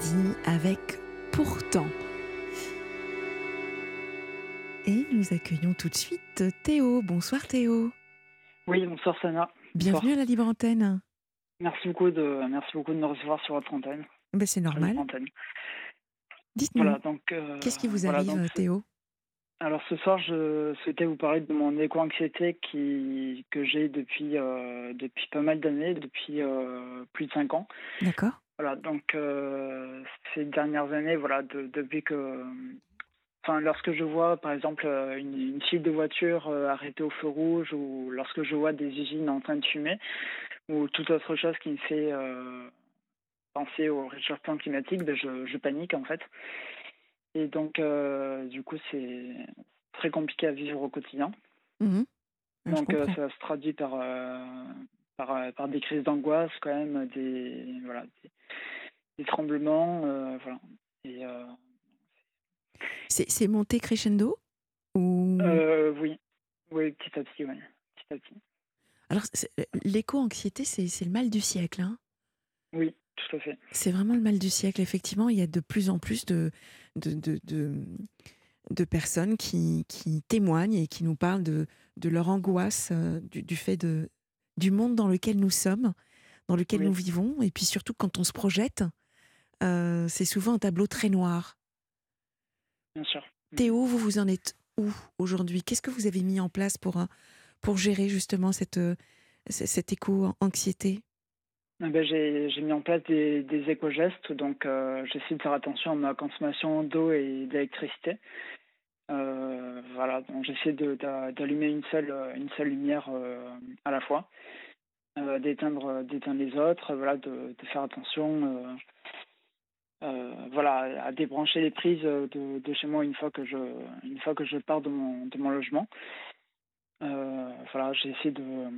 Mélodie avec Pourtant. Et nous accueillons tout de suite Théo. Bonsoir Théo. Oui, bonsoir Sana. Bienvenue à la Libre Antenne. Merci beaucoup de, merci beaucoup de me recevoir sur votre antenne. Ben, c'est normal. Dites-nous, Voilà, euh, qu'est-ce qui vous voilà, arrive donc, Théo? Alors ce soir, je souhaitais vous parler de mon éco-anxiété qui, que j'ai depuis, euh, depuis pas mal d'années, depuis euh, plus de 5 ans. D'accord Voilà, donc euh, ces dernières années, voilà, de- depuis que. Enfin, lorsque je vois, par exemple, euh, une, une file de voitures euh, arrêtée au feu rouge, ou lorsque je vois des usines en train de fumer, ou toute autre chose qui me fait euh, penser au réchauffement climatique, ben je, je panique en fait. Et donc, euh, du coup, c'est très compliqué à vivre au quotidien. Je Donc, ça se traduit par, par, euh, par des crises d'angoisse, quand même, des, voilà, des, des tremblements, euh, voilà. Et, euh, C'est c'est monté crescendo ou... oui, oui, petit à petit, oui, petit à petit. Alors, l'éco-anxiété, c'est c'est le mal du siècle. hein. Oui, tout à fait. C'est vraiment le mal du siècle. Effectivement, il y a de plus en plus de, de, de, de, de personnes qui, qui témoignent et qui nous parlent de, de leur angoisse euh, du, du fait de, du monde dans lequel nous sommes, dans lequel Oui. nous vivons. Et puis surtout, quand on se projette, euh, c'est souvent un tableau très noir. Bien sûr. Théo, vous vous en êtes où aujourd'hui? Qu'est-ce que vous avez mis en place pour, euh, pour gérer justement cette, euh, cette éco-anxiété? Eh ben, j'ai j'ai mis en place des, des éco-gestes, donc euh, j'essaie de faire attention à ma consommation d'eau et d'électricité. Euh, voilà, donc j'essaie d'allumer une seule, euh, une seule lumière euh, à la fois, d'éteindre les autres, voilà, de, faire attention voilà, à débrancher les prises de, chez moi une fois que je, une fois que je pars de mon, de mon logement. Voilà, j'essaie de,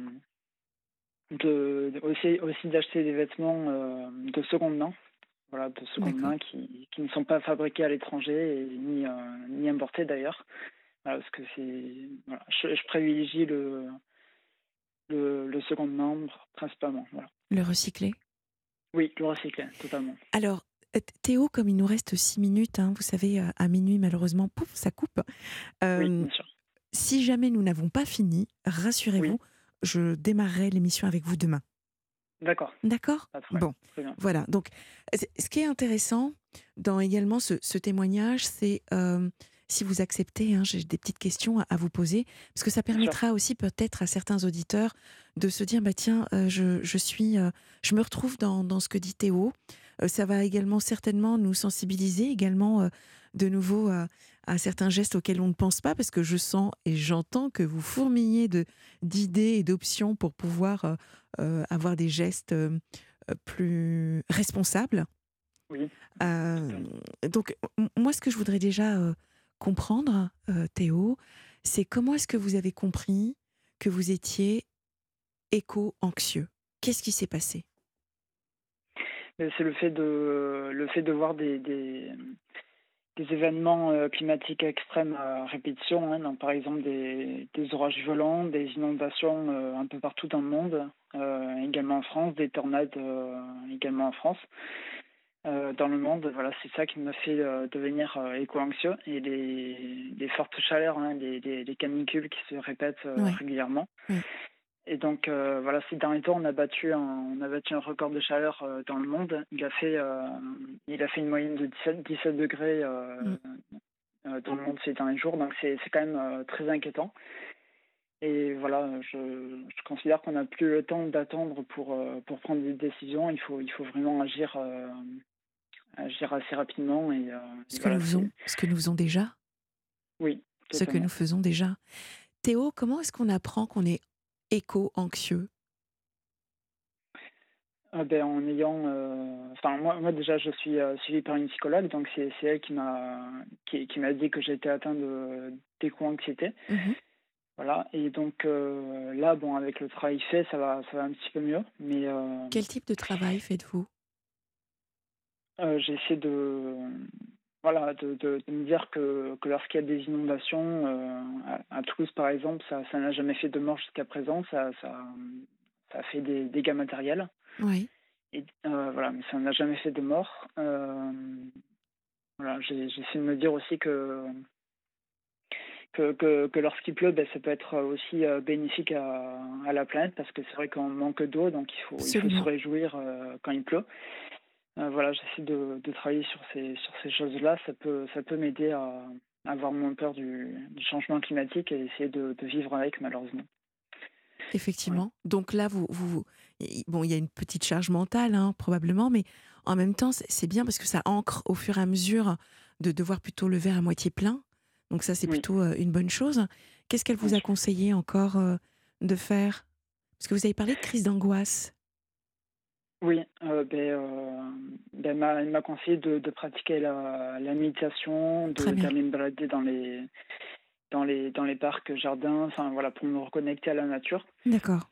de, aussi, aussi d'acheter des vêtements de seconde main, voilà, de seconde main qui, qui ne sont pas fabriqués à l'étranger ni, euh, ni importés d'ailleurs. Voilà, parce que c'est, voilà, je, je privilégie le, le, le seconde main principalement. Voilà. Le recycler? Oui, le recyclé, totalement. Alors, euh, Théo, comme il nous reste six minutes, hein, vous savez, à- à minuit, malheureusement, pouf, ça coupe. Euh, oui, bien sûr. si jamais nous n'avons pas fini, rassurez-vous, Oui. je démarrerai l'émission avec vous demain. D'accord, D'accord? Bon, voilà. Donc, ce qui est intéressant dans également ce, ce témoignage, c'est euh, si vous acceptez, hein, j'ai des petites questions à, à vous poser, parce que ça permettra aussi peut-être à certains auditeurs de se dire, bah tiens, euh, je, je suis, euh, je me retrouve dans, dans ce que dit Théo. Euh, ça va également certainement nous sensibiliser également euh, de nouveau à, à certains gestes auxquels on ne pense pas, parce que je sens et j'entends que vous fourmillez d'idées et d'options pour pouvoir euh, euh, avoir des gestes euh, euh, plus responsables. Oui. Euh, donc, moi, ce que je voudrais déjà euh, comprendre, euh, Théo, c'est comment est-ce que vous avez compris que vous étiez éco-anxieux? Qu'est-ce qui s'est passé? Mais C'est le fait de le fait de voir des des, des événements euh, climatiques extrêmes à répétition, hein, donc par exemple des, des orages violents, des inondations euh, un peu partout dans le monde, euh, également en France, des tornades euh, également en France. Euh, dans le monde, voilà, c'est ça qui m'a fait euh, devenir euh, éco-anxieux et les, les fortes chaleurs, hein, les, les, les canicules qui se répètent euh, Ouais. régulièrement. Ouais. Et donc euh, voilà, ces derniers temps, on a battu un, on a battu un record de chaleur euh, dans le monde. Il a fait, euh, il a fait une moyenne de 17, 17 degrés Mm. dans le monde ces derniers jours. Donc c'est quand même très inquiétant. Et voilà, je, je considère qu'on n'a plus le temps d'attendre pour pour prendre des décisions. Il faut il faut vraiment agir agir assez rapidement et, Ce et que voilà, nous faisons, ce que nous faisons déjà Oui. Ce que nous faisons déjà. Théo, comment est-ce qu'on apprend qu'on est éco-anxieux? Ah ben, en ayant, euh, enfin moi, moi déjà je suis euh, suivi par une psychologue, donc c'est elle qui m'a qui, qui dit que j'étais atteint d'éco-anxiété, Mhm. voilà. Et donc euh, là, bon, avec le travail fait, ça va ça va un petit peu mieux, mais Quel type de travail faites-vous? j'essaie de voilà de, de, de me dire que que lorsqu'il y a des inondations euh, à, à Toulouse par exemple, ça ça n'a jamais fait de mort jusqu'à présent, ça ça ça a fait des dégâts matériels. Oui. Et, voilà, mais ça n'a jamais fait de mort. voilà, j'essaie de me dire aussi que que, que, lorsqu'il pleut, ben, ça peut être aussi bénéfique à, à, la planète parce que c'est vrai qu'on manque d'eau, donc il faut, il faut se réjouir quand il pleut. Voilà, j'essaie de, de, travailler sur ces, sur ces choses-là. Ça peut, ça peut m'aider à, avoir moins peur du, du, changement climatique et essayer de, de vivre avec, malheureusement. Effectivement. Donc là, vous, vous, bon, il y a une petite charge mentale, hein, probablement, mais en même temps, c'est bien parce que ça ancre au fur et à mesure de, de voir plutôt le verre à moitié plein. Donc ça, c'est plutôt euh, une bonne chose. Qu'est-ce qu'elle vous a conseillé encore euh, de faire? Parce que vous avez parlé de crise d'angoisse. Oui, euh, ben, ben elle m'a conseillé de, de pratiquer la, la méditation, d'aller me balader dans les, dans les, dans les parcs, jardins, enfin voilà, pour me reconnecter à la nature. D'accord.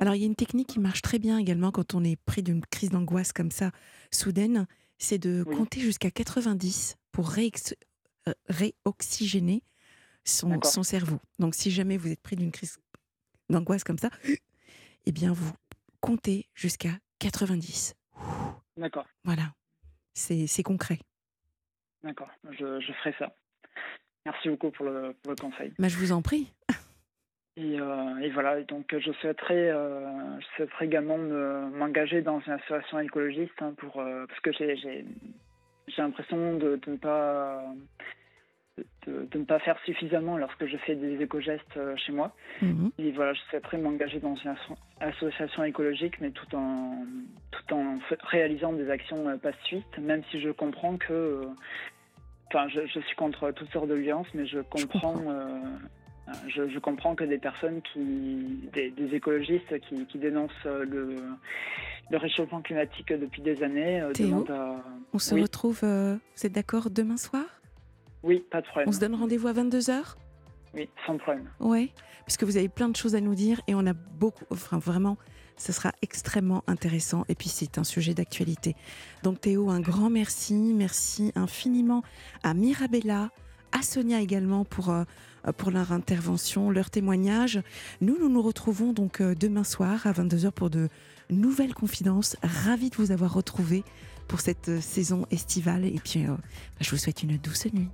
Alors il y a une technique qui marche très bien également quand on est pris d'une crise d'angoisse comme ça, soudaine, c'est de compter jusqu'à 90 pour euh, réoxygéner son, son, cerveau. Donc, si jamais vous êtes pris d'une crise d'angoisse comme ça, eh bien, vous comptez jusqu'à 90. D'accord. Voilà. C'est concret. D'accord. Je, je, ferai ça. Merci beaucoup pour le, pour le conseil. Bah, je vous en prie. Et, euh, et, voilà, donc je souhaiterais, euh, je souhaiterais également m'engager dans une association écologiste hein, pour, parce que j'ai l'impression de, de, ne pas de, ne pas faire suffisamment lorsque je fais des éco-gestes euh, chez moi. Mhm. Et voilà, je souhaiterais m'engager dans une association écologique, mais tout en, tout en réalisant des actions euh, pacifiques, même si je comprends que. Euh, enfin, je, suis contre toutes sortes de violences, mais je comprends. Je, comprends que des personnes qui, des, écologistes qui, dénoncent le, le, réchauffement climatique depuis des années, Théo, on se retrouve, vous êtes d'accord, demain soir? Oui, pas de problème. On se donne rendez-vous à 22h Oui, sans problème. Oui, puisque vous avez plein de choses à nous dire et on a beaucoup, enfin vraiment, ce sera extrêmement intéressant et puis c'est un sujet d'actualité. Donc Théo, un grand merci, merci infiniment à Mirabella, à Sonia également pour, euh, pour leur intervention, leur témoignage. Nous, nous nous retrouvons donc euh, demain soir à 22h pour de nouvelles confidences. Ravi de vous avoir retrouvé pour cette euh, saison estivale et puis je vous souhaite une douce nuit.